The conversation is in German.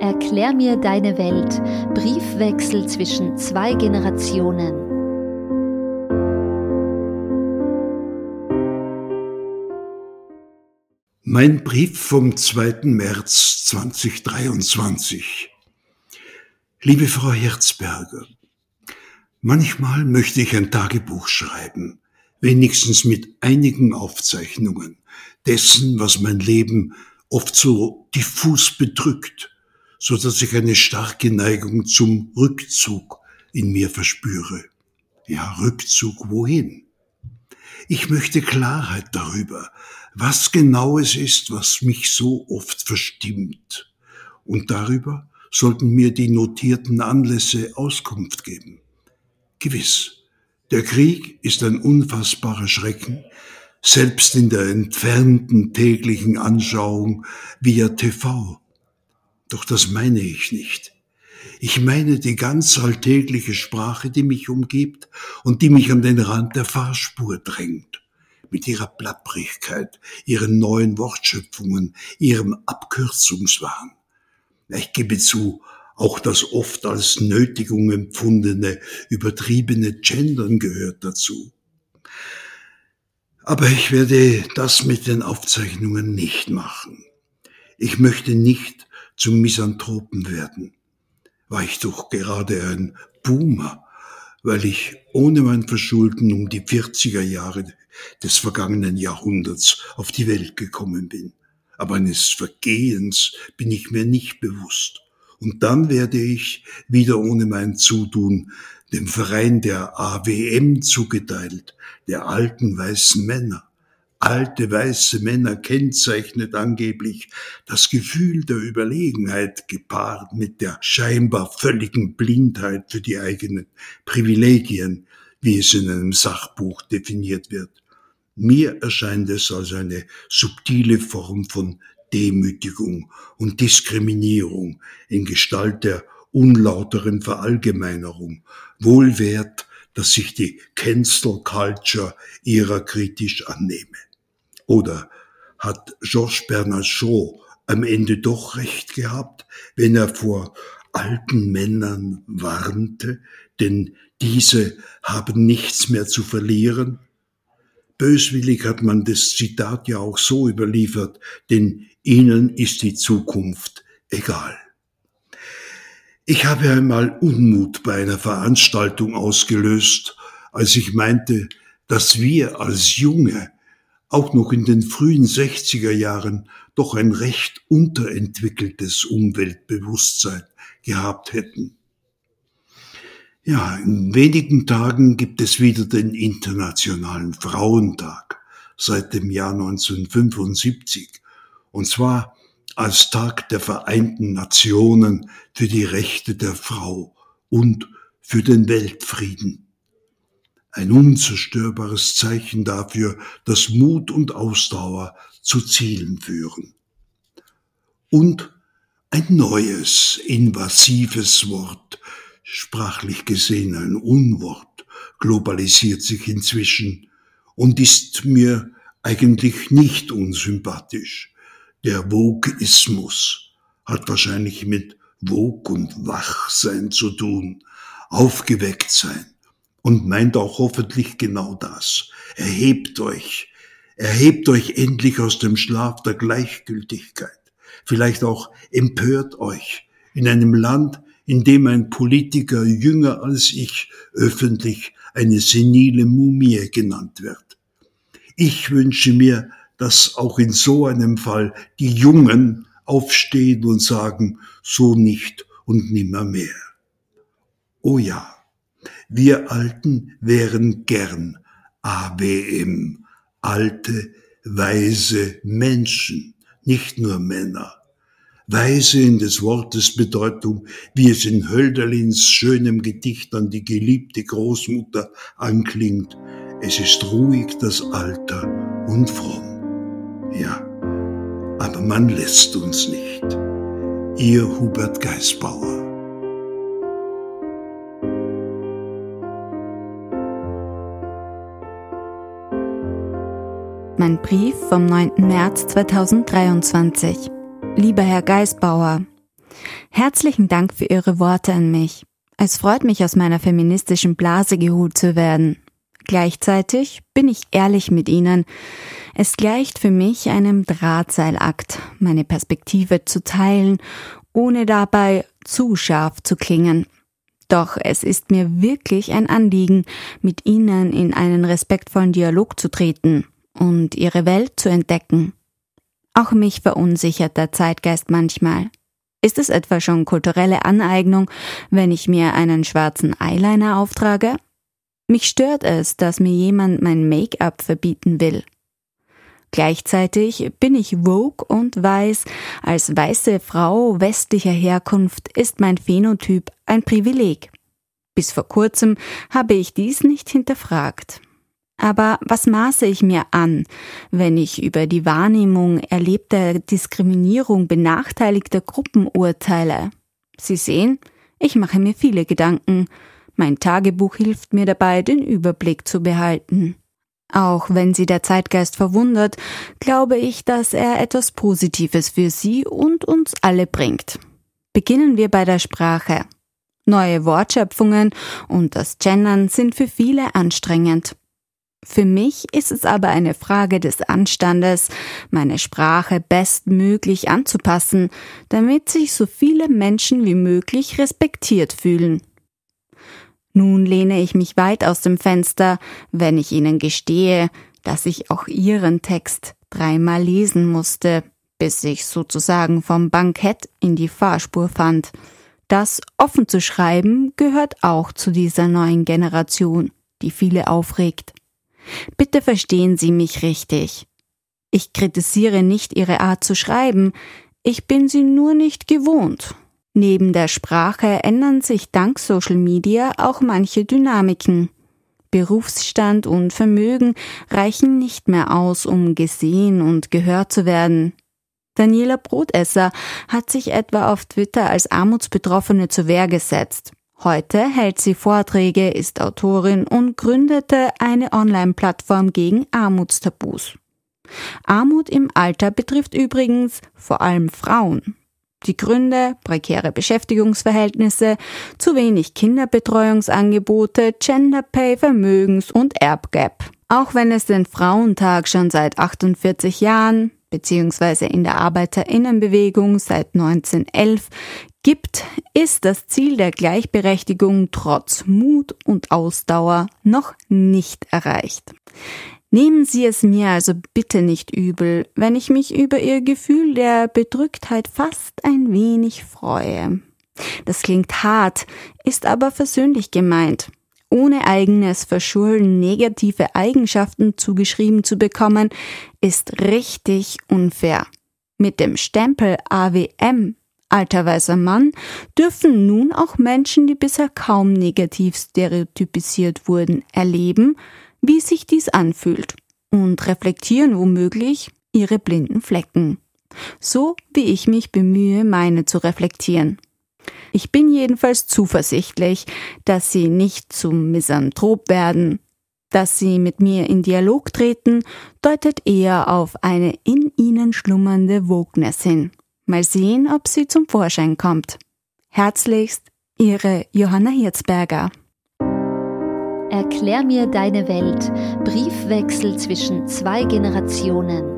Erklär mir deine Welt. Briefwechsel zwischen zwei Generationen. Mein Brief vom 2. März 2023. Liebe Frau Herzberger, manchmal möchte ich ein Tagebuch schreiben, wenigstens mit einigen Aufzeichnungen dessen, was mein Leben oft so diffus bedrückt so dass ich eine starke Neigung zum Rückzug in mir verspüre. Ja, Rückzug wohin? Ich möchte Klarheit darüber, was genau es ist, was mich so oft verstimmt. Und darüber sollten mir die notierten Anlässe Auskunft geben. Gewiss, der Krieg ist ein unfassbarer Schrecken, selbst in der entfernten täglichen Anschauung via TV doch das meine ich nicht. Ich meine die ganz alltägliche Sprache, die mich umgibt und die mich an den Rand der Fahrspur drängt. Mit ihrer Plapprigkeit, ihren neuen Wortschöpfungen, ihrem Abkürzungswahn. Ich gebe zu, auch das oft als Nötigung empfundene, übertriebene Gendern gehört dazu. Aber ich werde das mit den Aufzeichnungen nicht machen. Ich möchte nicht zum Misanthropen werden. War ich doch gerade ein Boomer, weil ich ohne mein Verschulden um die 40er Jahre des vergangenen Jahrhunderts auf die Welt gekommen bin. Aber eines Vergehens bin ich mir nicht bewusst. Und dann werde ich, wieder ohne mein Zutun, dem Verein der AWM zugeteilt, der alten weißen Männer alte weiße Männer kennzeichnet angeblich das Gefühl der Überlegenheit gepaart mit der scheinbar völligen Blindheit für die eigenen Privilegien, wie es in einem Sachbuch definiert wird. Mir erscheint es als eine subtile Form von Demütigung und Diskriminierung in Gestalt der unlauteren Verallgemeinerung, wohl wert, dass sich die Cancel Culture ihrer kritisch annehme. Oder hat Georges Bernard Shaw am Ende doch recht gehabt, wenn er vor alten Männern warnte, denn diese haben nichts mehr zu verlieren? Böswillig hat man das Zitat ja auch so überliefert, denn ihnen ist die Zukunft egal. Ich habe einmal Unmut bei einer Veranstaltung ausgelöst, als ich meinte, dass wir als Junge auch noch in den frühen 60er Jahren doch ein recht unterentwickeltes Umweltbewusstsein gehabt hätten. Ja, in wenigen Tagen gibt es wieder den Internationalen Frauentag seit dem Jahr 1975 und zwar als Tag der Vereinten Nationen für die Rechte der Frau und für den Weltfrieden ein unzerstörbares Zeichen dafür, dass Mut und Ausdauer zu Zielen führen. Und ein neues, invasives Wort, sprachlich gesehen ein Unwort, globalisiert sich inzwischen und ist mir eigentlich nicht unsympathisch. Der Vogueismus hat wahrscheinlich mit Vogue und Wachsein zu tun, aufgeweckt sein, und meint auch hoffentlich genau das. Erhebt euch, erhebt euch endlich aus dem Schlaf der Gleichgültigkeit. Vielleicht auch empört euch in einem Land, in dem ein Politiker jünger als ich öffentlich eine senile Mumie genannt wird. Ich wünsche mir, dass auch in so einem Fall die Jungen aufstehen und sagen, so nicht und nimmer mehr. Oh ja, wir Alten wären gern AWM, alte, weise Menschen, nicht nur Männer. Weise in des Wortes Bedeutung, wie es in Hölderlins schönem Gedicht an die geliebte Großmutter anklingt. Es ist ruhig das Alter und fromm. Ja, aber man lässt uns nicht. Ihr Hubert Geisbauer. Mein Brief vom 9. März 2023. Lieber Herr Geisbauer, Herzlichen Dank für Ihre Worte an mich. Es freut mich, aus meiner feministischen Blase geholt zu werden. Gleichzeitig bin ich ehrlich mit Ihnen. Es gleicht für mich einem Drahtseilakt, meine Perspektive zu teilen, ohne dabei zu scharf zu klingen. Doch es ist mir wirklich ein Anliegen, mit Ihnen in einen respektvollen Dialog zu treten und Ihre Welt zu entdecken. Auch mich verunsichert der Zeitgeist manchmal. Ist es etwa schon kulturelle Aneignung, wenn ich mir einen schwarzen Eyeliner auftrage? Mich stört es, dass mir jemand mein Make-up verbieten will. Gleichzeitig bin ich Vogue und weiß, als weiße Frau westlicher Herkunft ist mein Phänotyp ein Privileg. Bis vor kurzem habe ich dies nicht hinterfragt. Aber was maße ich mir an, wenn ich über die Wahrnehmung erlebter Diskriminierung benachteiligter Gruppen urteile? Sie sehen, ich mache mir viele Gedanken. Mein Tagebuch hilft mir dabei, den Überblick zu behalten. Auch wenn Sie der Zeitgeist verwundert, glaube ich, dass er etwas Positives für Sie und uns alle bringt. Beginnen wir bei der Sprache. Neue Wortschöpfungen und das Gendern sind für viele anstrengend. Für mich ist es aber eine Frage des Anstandes, meine Sprache bestmöglich anzupassen, damit sich so viele Menschen wie möglich respektiert fühlen. Nun lehne ich mich weit aus dem Fenster, wenn ich Ihnen gestehe, dass ich auch Ihren Text dreimal lesen musste, bis ich sozusagen vom Bankett in die Fahrspur fand. Das offen zu schreiben gehört auch zu dieser neuen Generation, die viele aufregt. Bitte verstehen Sie mich richtig. Ich kritisiere nicht Ihre Art zu schreiben, ich bin sie nur nicht gewohnt. Neben der Sprache ändern sich dank Social Media auch manche Dynamiken. Berufsstand und Vermögen reichen nicht mehr aus, um gesehen und gehört zu werden. Daniela Brotesser hat sich etwa auf Twitter als Armutsbetroffene zur Wehr gesetzt. Heute hält sie Vorträge, ist Autorin und gründete eine Online-Plattform gegen Armutstabus. Armut im Alter betrifft übrigens vor allem Frauen. Die Gründe, prekäre Beschäftigungsverhältnisse, zu wenig Kinderbetreuungsangebote, Genderpay, Vermögens- und Erbgap. Auch wenn es den Frauentag schon seit 48 Jahren, beziehungsweise in der Arbeiterinnenbewegung seit 1911 gibt, ist das Ziel der Gleichberechtigung trotz Mut und Ausdauer noch nicht erreicht. Nehmen Sie es mir also bitte nicht übel, wenn ich mich über Ihr Gefühl der Bedrücktheit fast ein wenig freue. Das klingt hart, ist aber versöhnlich gemeint. Ohne eigenes Verschulden negative Eigenschaften zugeschrieben zu bekommen, ist richtig unfair. Mit dem Stempel AWM Alter weißer Mann dürfen nun auch Menschen, die bisher kaum negativ stereotypisiert wurden, erleben, wie sich dies anfühlt und reflektieren womöglich ihre blinden Flecken. So wie ich mich bemühe, meine zu reflektieren. Ich bin jedenfalls zuversichtlich, dass sie nicht zum Misanthrop werden. Dass sie mit mir in Dialog treten, deutet eher auf eine in ihnen schlummernde Wogness hin. Mal sehen, ob sie zum Vorschein kommt. Herzlichst, Ihre Johanna Hirzberger. Erklär mir deine Welt. Briefwechsel zwischen zwei Generationen.